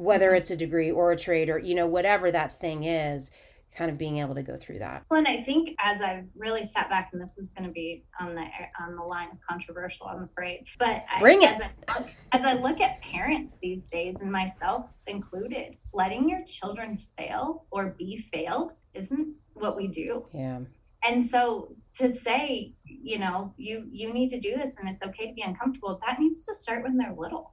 [SPEAKER 1] whether mm-hmm. it's a degree or a trade or, you know, whatever that thing is, kind of being able to go through that.
[SPEAKER 2] Well, and I think as I've really sat back, and this is going to be on the on the line of controversial, I'm afraid, but
[SPEAKER 1] bring
[SPEAKER 2] I,
[SPEAKER 1] it.
[SPEAKER 2] As I, look, as I look at parents these days, and myself included, letting your children fail or be failed isn't what we do.
[SPEAKER 1] Yeah.
[SPEAKER 2] And so to say, you know, you you need to do this, and it's okay to be uncomfortable, that needs to start when they're little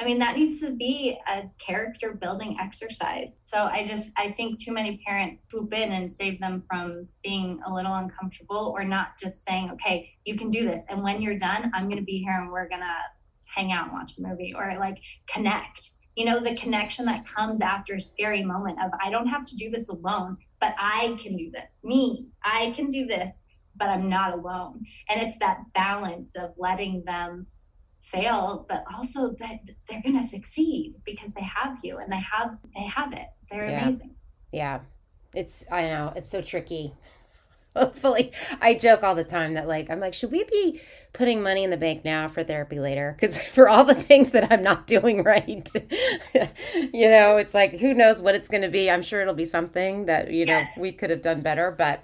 [SPEAKER 2] I mean, that needs to be a character building exercise. So I just, I think too many parents swoop in and save them from being a little uncomfortable or not just saying, okay, you can do this. And when you're done, I'm going to be here and we're going to hang out and watch a movie or like connect. You know, the connection that comes after a scary moment of, I don't have to do this alone, but I can do this. Me, I can do this, but I'm not alone. And it's that balance of letting them fail but also that they're going to succeed because they have you and they have they have it. They're
[SPEAKER 1] yeah.
[SPEAKER 2] amazing.
[SPEAKER 1] Yeah. It's i know it's so tricky. *laughs* Hopefully i joke all the time that like i'm like should we be putting money in the bank now for therapy later? Because *laughs* for all the things that i'm not doing *laughs* right you know it's like who knows what it's going to be? I'm sure it'll be something that you know yes. we could have done better but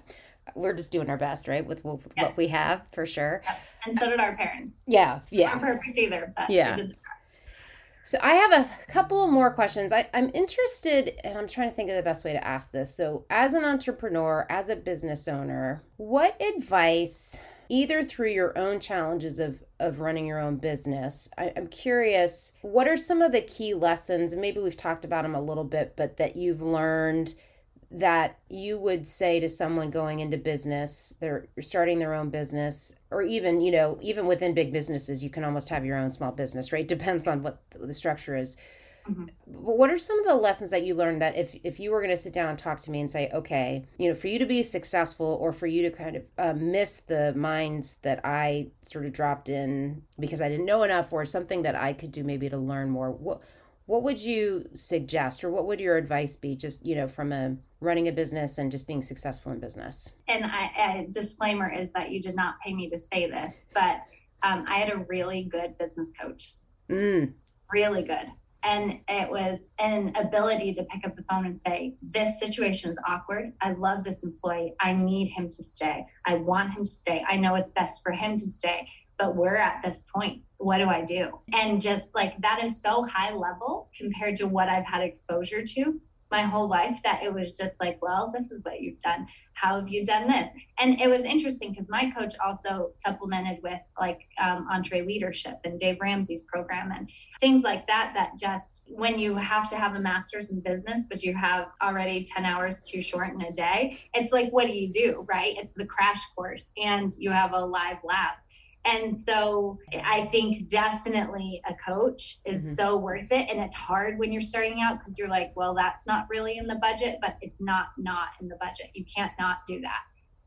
[SPEAKER 1] we're just doing our best right with what yes. we have for sure.
[SPEAKER 2] Yes and so did our parents.
[SPEAKER 1] Yeah, yeah.
[SPEAKER 2] Not perfect either, but
[SPEAKER 1] yeah. So I have a couple more questions. I, I'm interested, and I'm trying to think of the best way to ask this. So, as an entrepreneur, as a business owner, what advice, either through your own challenges of of running your own business, I, I'm curious, what are some of the key lessons? Maybe we've talked about them a little bit, but that you've learned that you would say to someone going into business they're starting their own business or even you know even within big businesses you can almost have your own small business right *laughs* depends on what the structure is mm-hmm. but what are some of the lessons that you learned that if if you were going to sit down and talk to me and say okay you know for you to be successful or for you to kind of uh, miss the minds that i sort of dropped in because i didn't know enough or something that i could do maybe to learn more what what would you suggest or what would your advice be just you know from a running a business and just being successful in business?
[SPEAKER 2] And I, a disclaimer is that you did not pay me to say this but um, i had a really good business coach.
[SPEAKER 1] Mm.
[SPEAKER 2] really good. And it was an ability to pick up the phone and say this situation is awkward. I love this employee. I need him to stay. I want him to stay. I know it's best for him to stay but we're at this point. What do I do? And just like that is so high level compared to what I've had exposure to my whole life that it was just like, well, this is what you've done. How have you done this? And it was interesting because my coach also supplemented with like um, EntreLeadership and Dave Ramsey's program and things like that. That just when you have to have a master's in business, but you have already 10 hours too short in a day, it's like, what do you do? Right? It's the crash course and you have a live lab and so I think definitely a coach is mm-hmm. so worth it. And it's hard when you're starting out because you're like, well, that's not really in the budget, but it's not not in the budget. You can't not do that.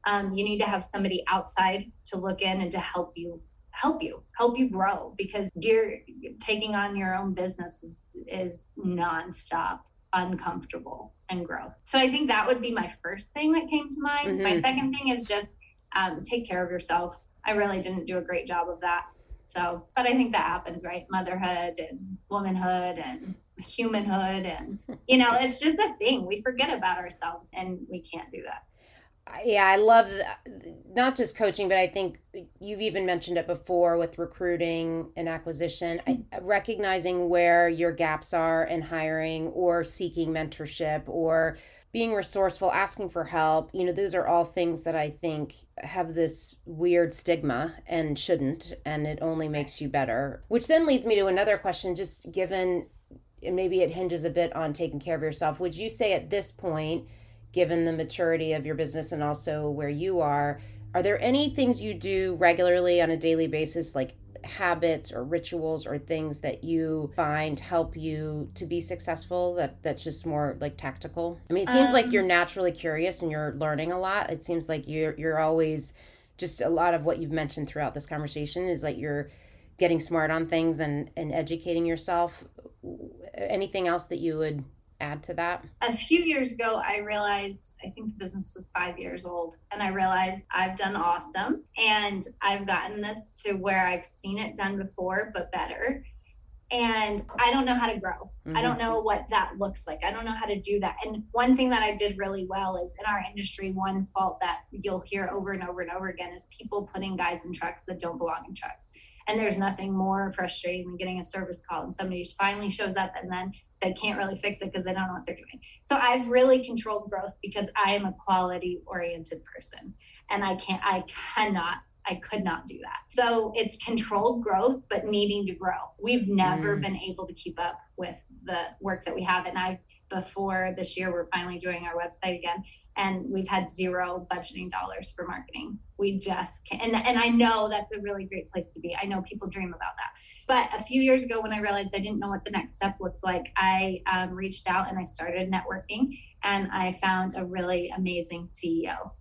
[SPEAKER 2] um, you need to have somebody outside to look in and to help you help you help you grow because you're taking on your own business is, is nonstop uncomfortable and growth so i think that would be my first thing that came to mind mm-hmm. my second thing is just um, take care of yourself i really didn't do a great job of that. So but i think that happens right? Motherhood and womanhood and humanhood and you know it's just a thing. We forget about ourselves and we can't do that.
[SPEAKER 1] Yeah, I love not just coaching, but I think you've even mentioned it before with recruiting and acquisition, I, recognizing where your gaps are in hiring or seeking mentorship or being resourceful, asking for help. You know, those are all things that I think have this weird stigma and shouldn't, and it only makes you better. Which then leads me to another question, just given, and maybe it hinges a bit on taking care of yourself. Would you say at this point, given the maturity of your business and also where you are, are there any things you do regularly on a daily basis, like habits or rituals or things that you find help you to be successful that that's just more like tactical? I mean it seems um, like you're um, naturally curious and you're learning a lot. It seems like you're you're always just a lot of what you've mentioned throughout this conversation is like you're getting smart on things and and educating yourself. Anything else that you would add to that?
[SPEAKER 2] A few years ago, I realized, I think the business was five years old, and I realized I've done awesome and I've gotten this to where I've seen it done before, but better. And I don't know how to grow. Mm-hmm. I don't know what that looks like. I don't know how to do that. And one thing that I did really well is in our industry, one fault that you'll hear over and over and over again is people putting guys in trucks that don't belong in trucks. And there's nothing more frustrating than getting a service call and somebody finally shows up and then they can't really fix it because they don't know what they're doing. So I've really controlled growth because I am a quality oriented person and I can't, I cannot I could not do that. So it's controlled growth, but needing to grow. We've never mm. been able to keep up with the work that we have. And I've, before this year, we're finally doing our website again and we've had zero budgeting dollars for marketing. We just can't. And, and I know that's a really great place to be. I know people dream about that. But a few years ago, when I realized I didn't know what the next step looks like, I um, reached out and I started networking and I found a really amazing CEO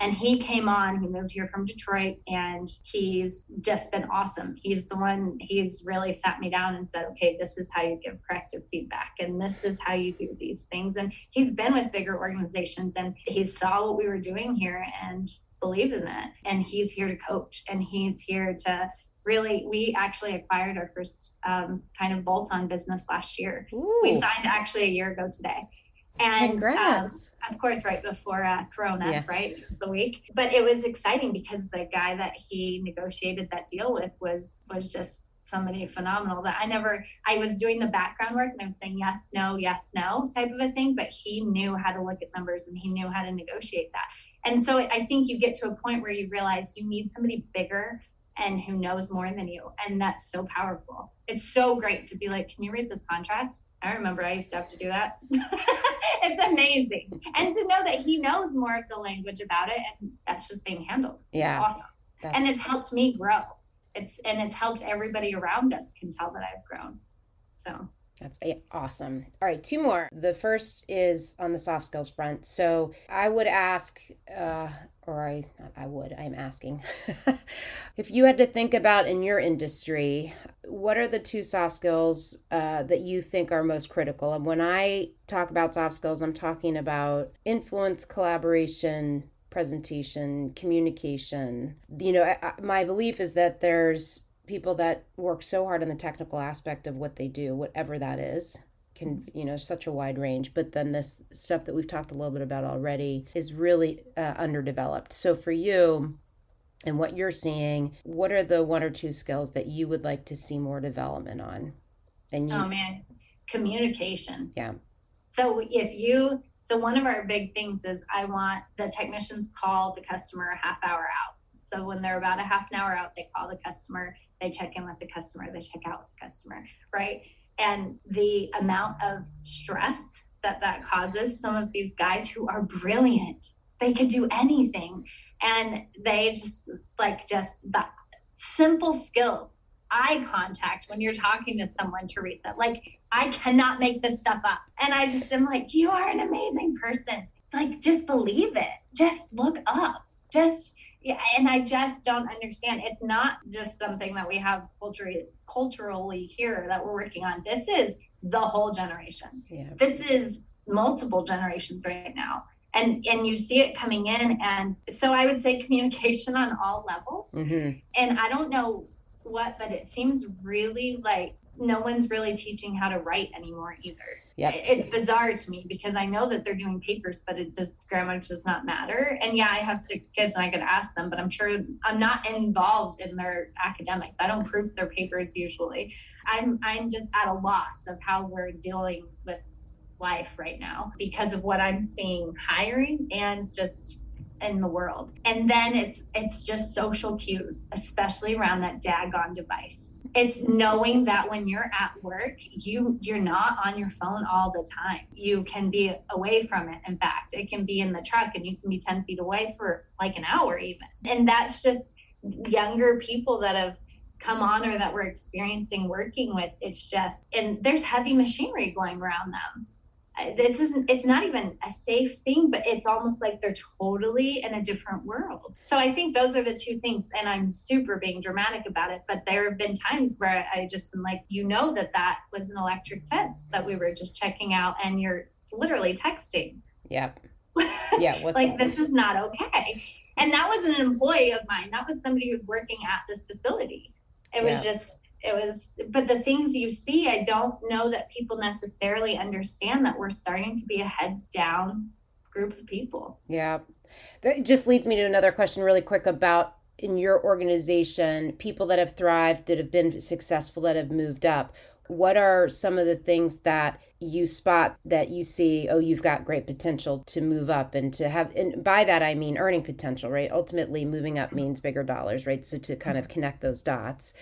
[SPEAKER 2] and he came on he moved here from detroit and he's just been awesome. He's the one he's really sat me down and said okay this is how you give corrective feedback and this is how you do these things. And he's been with bigger organizations and he saw what we were doing here and believed in it. And he's here to coach and he's here to really we actually acquired our first um, kind of bolt-on business last year. Ooh. we signed actually a year ago today and um, of course right before uh, corona yeah. right? It was the week. But it was exciting because the guy that he negotiated that deal with was was just somebody phenomenal that i never i was doing the background work and i was saying yes no yes no type of a thing. But he knew how to look at numbers and he knew how to negotiate that. And so i think you get to a point where you realize you need somebody bigger and who knows more than you. And that's so powerful. It's so great to be like can you read this contract I remember I used to have to do that. *laughs* it's amazing. And to know that he knows more of the language about it and that's just being handled.
[SPEAKER 1] Yeah.
[SPEAKER 2] Awesome. That's and it's helped me grow. It's and it's helped everybody around us can tell that I've grown. So
[SPEAKER 1] that's awesome. All right, two more. The first is on the soft skills front. So I would ask, uh, or I, I would, I'm asking, *laughs* if you had to think about in your industry, what are the two soft skills uh, that you think are most critical? And when I talk about soft skills, I'm talking about influence, collaboration, presentation, communication. You know, I, I, my belief is that there's people that work so hard on the technical aspect of what they do, whatever that is, can you know such a wide range but then this stuff that we've talked a little bit about already is really uh, underdeveloped. So for you and what you're seeing what are the one or two skills that you would like to see more development on?
[SPEAKER 2] And you, oh man. Communication.
[SPEAKER 1] Yeah.
[SPEAKER 2] So if you so one of our big things is i want the technicians call the customer a half hour out. So when they're about a half an hour out they call the customer they check in with the customer, they check out with the customer, right? And the amount of stress that that causes some of these guys who are brilliant, they could do anything. And they just like just the simple skills, eye contact when you're talking to someone, Teresa. Like, I cannot make this stuff up. And I just am like, you are an amazing person. Like, just believe it. Just look up just yeah, and I just don't understand. It's not just something that we have culturally culturally here that we're working on. This is the whole generation. Yeah. This is multiple generations right now. And and you see it coming in and so I would say communication on all levels. Mm-hmm. And I don't know what, but it seems really like no one's really teaching how to write anymore either. Yeah. It's bizarre to me because I know that they're doing papers, but it just grammar does not matter. And yeah, I have six kids and I could ask them, but I'm sure I'm not involved in their academics. I don't proof their papers usually. I'm I'm just at a loss of how we're dealing with life right now because of what I'm seeing hiring and just in the world. And then it's it's just social cues, especially around that daggone device. It's knowing that when you're at work, you you're not on your phone all the time. You can be away from it. In fact, it can be in the truck and you can be 10 feet away for like an hour even. And that's just younger people that have come on or that we're experiencing working with. It's just and there's heavy machinery going around them this isn't it's not even a safe thing but it's almost like they're totally in a different world. So i think those are the two things and i'm super being dramatic about it but there have been times where i just am like you know that that was an electric fence that we were just checking out and you're literally texting.
[SPEAKER 1] Yep. *laughs* Yeah
[SPEAKER 2] like this is not okay. And that was an employee of mine. That was somebody who's working at this facility. It was yeah. just it was but the things you see i don't know that people necessarily understand that we're starting to be a heads down group of people.
[SPEAKER 1] Yeah. That just leads me to another question really quick about in your organization people that have thrived that have been successful that have moved up. What are some of the things that you spot that you see oh you've got great potential to move up and to have and by that i mean earning potential right? Ultimately moving up means bigger dollars right? So to kind of connect those dots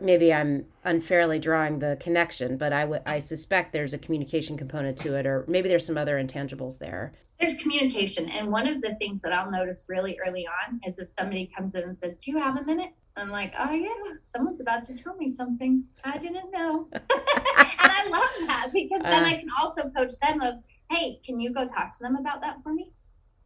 [SPEAKER 1] maybe I'm unfairly drawing the connection, but I would I suspect there's a communication component to it, or maybe there's some other intangibles there.
[SPEAKER 2] There's communication, and one of the things that I'll notice really early on is if somebody comes in and says, "Do you have a minute?" I'm like, "Oh yeah, someone's about to tell me something I didn't know," *laughs* and I love that because then uh, I can also coach them of, "Hey, can you go talk to them about that for me?"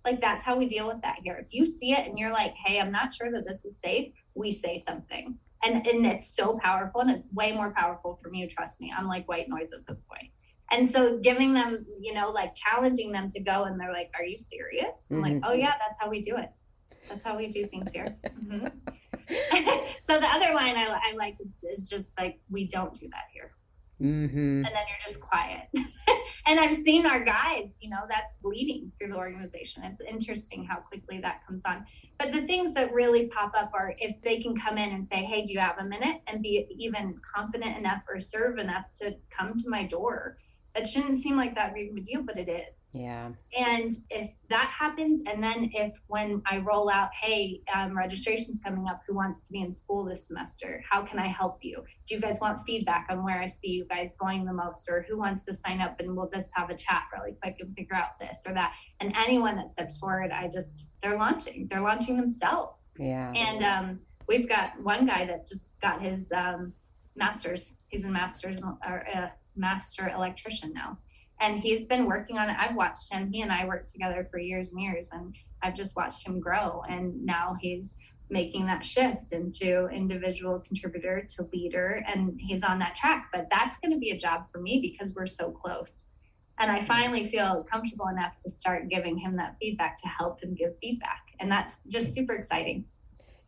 [SPEAKER 2] Like that's how we deal with that here. If you see it and you're like, "Hey, I'm not sure that this is safe," we say something and and it's so powerful and it's way more powerful for me trust me. I'm like white noise at this point. And so giving them you know like challenging them to go and they're like are you serious? I'm mm-hmm. like oh yeah that's how we do it. That's how we do things here. *laughs* Mm-hmm. *laughs* so the other line I, I like is, is just like we don't do that here Mm-hmm. And then you're just quiet. *laughs* and I've seen our guys, you know, that's leading through the organization. It's interesting how quickly that comes on. But the things that really pop up are if they can come in and say, Hey, do you have a minute? And be even confident enough or serve enough to come to my door it shouldn't seem like that big of a deal, but it is.
[SPEAKER 1] Yeah.
[SPEAKER 2] And if that happens, and then if when I roll out, hey, um, registration's coming up, who wants to be in school this semester? How can I help you? Do you guys want feedback on where I see you guys going the most, or who wants to sign up and we'll just have a chat really quick and figure out this or that? And anyone that steps forward, I just, they're launching, they're launching themselves.
[SPEAKER 1] Yeah.
[SPEAKER 2] And um, we've got one guy that just got his um, master's. He's in master's or uh, master electrician now. And he's been working on it. I've watched him. He and I worked together for years and years, and I've just watched him grow. And now he's making that shift into individual contributor to leader, and he's on that track. But that's going to be a job for me because we're so close. And I finally feel comfortable enough to start giving him that feedback to help him give feedback. And that's just super exciting.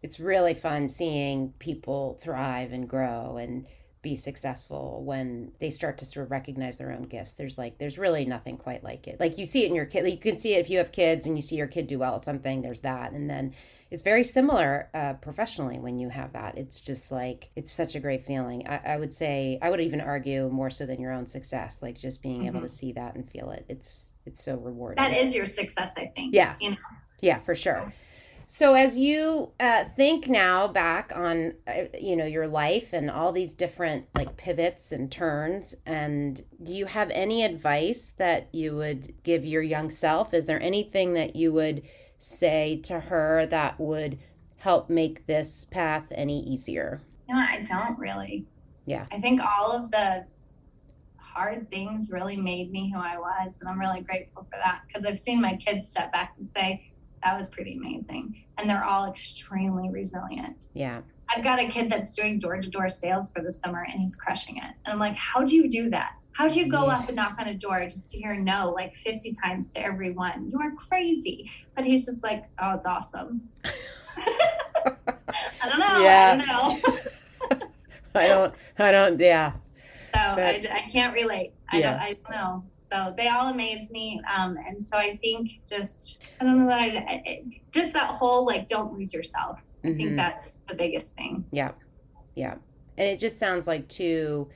[SPEAKER 1] It's really fun seeing people thrive and grow and be successful when they start to sort of recognize their own gifts. There's like there's really nothing quite like it. Like you see it in your kid. Like you can see it if you have kids and you see your kid do well at something. There's that, and then it's very similar uh, professionally when you have that. It's just like it's such a great feeling. I, I, would say I would even argue more so than your own success. Like just being mm-hmm. able to see that and feel it. It's it's so rewarding.
[SPEAKER 2] That is your success, I think.
[SPEAKER 1] Yeah. You know? Yeah, for sure. So as you uh, think now back on uh, you know your life and all these different like pivots and turns and do you have any advice that you would give your young self? Is there anything that you would say to her that would help make this path any easier?
[SPEAKER 2] No, I don't really.
[SPEAKER 1] Yeah.
[SPEAKER 2] I think all of the hard things really made me who I was and I'm really grateful for that because I've seen my kids step back and say that was pretty amazing. And they're all extremely resilient.
[SPEAKER 1] Yeah.
[SPEAKER 2] I've got a kid that's doing door to door sales for the summer and he's crushing it. And I'm like, how do you do that? How do you go
[SPEAKER 1] Yeah.
[SPEAKER 2] up and knock on a door just to hear no like 50 times to everyone? You are crazy. But he's just like, oh, it's awesome. *laughs* I don't know.
[SPEAKER 1] Yeah.
[SPEAKER 2] I don't know. *laughs*
[SPEAKER 1] I don't, I don't, yeah.
[SPEAKER 2] So I, I can't relate. I
[SPEAKER 1] Yeah.
[SPEAKER 2] don't. I don't know. So they all amaze me. Um, and so I think just I don't know that I, I just that whole like don't lose yourself. I
[SPEAKER 1] Mhm.
[SPEAKER 2] think that's the biggest thing.
[SPEAKER 1] Yeah. Yeah. And it just sounds like, too,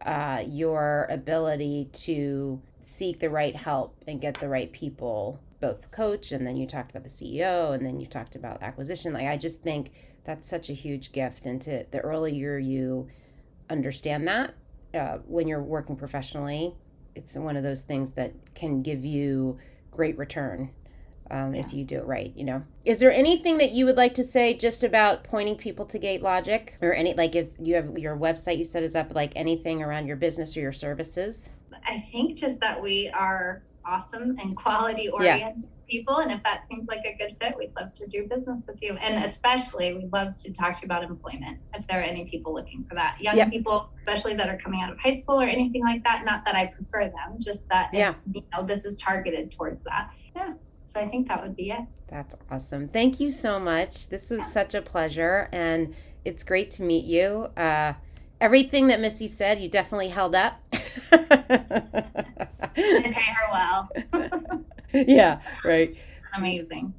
[SPEAKER 1] uh, your ability to seek the right help and get the right people, both coach, and then you talked about the CEO, and then you talked about acquisition. Like, I just think that's such a huge gift. And to the earlier you understand that uh, when you're working professionally, it's one of those things that can give you great return um, if you do it right you know? Is there anything that you would like to say just about pointing people to GateLogic? Or any like is you have your website you said is up like anything around your business or your services?
[SPEAKER 2] I think just that we are awesome and quality oriented people. And if that seems like a good fit, we'd love to do business with you. And especially, we'd love to talk to you about employment if there are any people looking for that. Young
[SPEAKER 1] Yep.
[SPEAKER 2] people, especially that are coming out of high school or anything like that. Not that I prefer them, just that,
[SPEAKER 1] Yeah.
[SPEAKER 2] you know, this is targeted towards that. Yeah. So I think that would be it.
[SPEAKER 1] that's awesome thank you so much this was such a pleasure and it's great to meet you uh, everything that missy said you definitely held up *laughs*
[SPEAKER 2] I pay her well. *laughs*
[SPEAKER 1] yeah right
[SPEAKER 2] Amazing.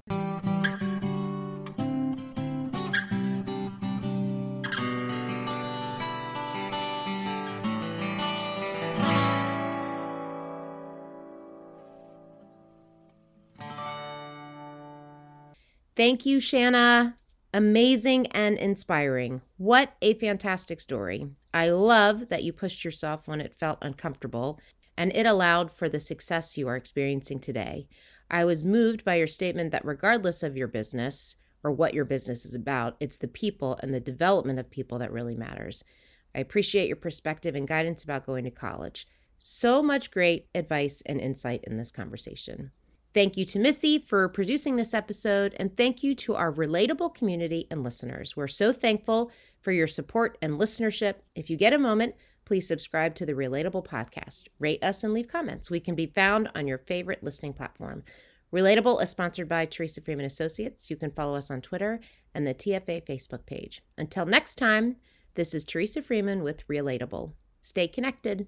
[SPEAKER 1] Thank you, Shanna. Amazing and inspiring. What a fantastic story. I love that you pushed yourself when it felt uncomfortable and it allowed for the success you are experiencing today. I was moved by your statement that regardless of your business or what your business is about, it's the people and the development of people that really matters. I appreciate your perspective and guidance about going to college. So much great advice and insight in this conversation. Thank you to Missy for producing this episode, and thank you to our relatable community and listeners. We're so thankful for your support and listenership. If you get a moment, please subscribe to the Relatable Podcast, rate us, and leave comments. We can be found on your favorite listening platform. Relatable is sponsored by Teresa Freeman Associates. You can follow us on Twitter and the TFA Facebook page. Until next time, this is Teresa Freeman with Relatable. Stay connected.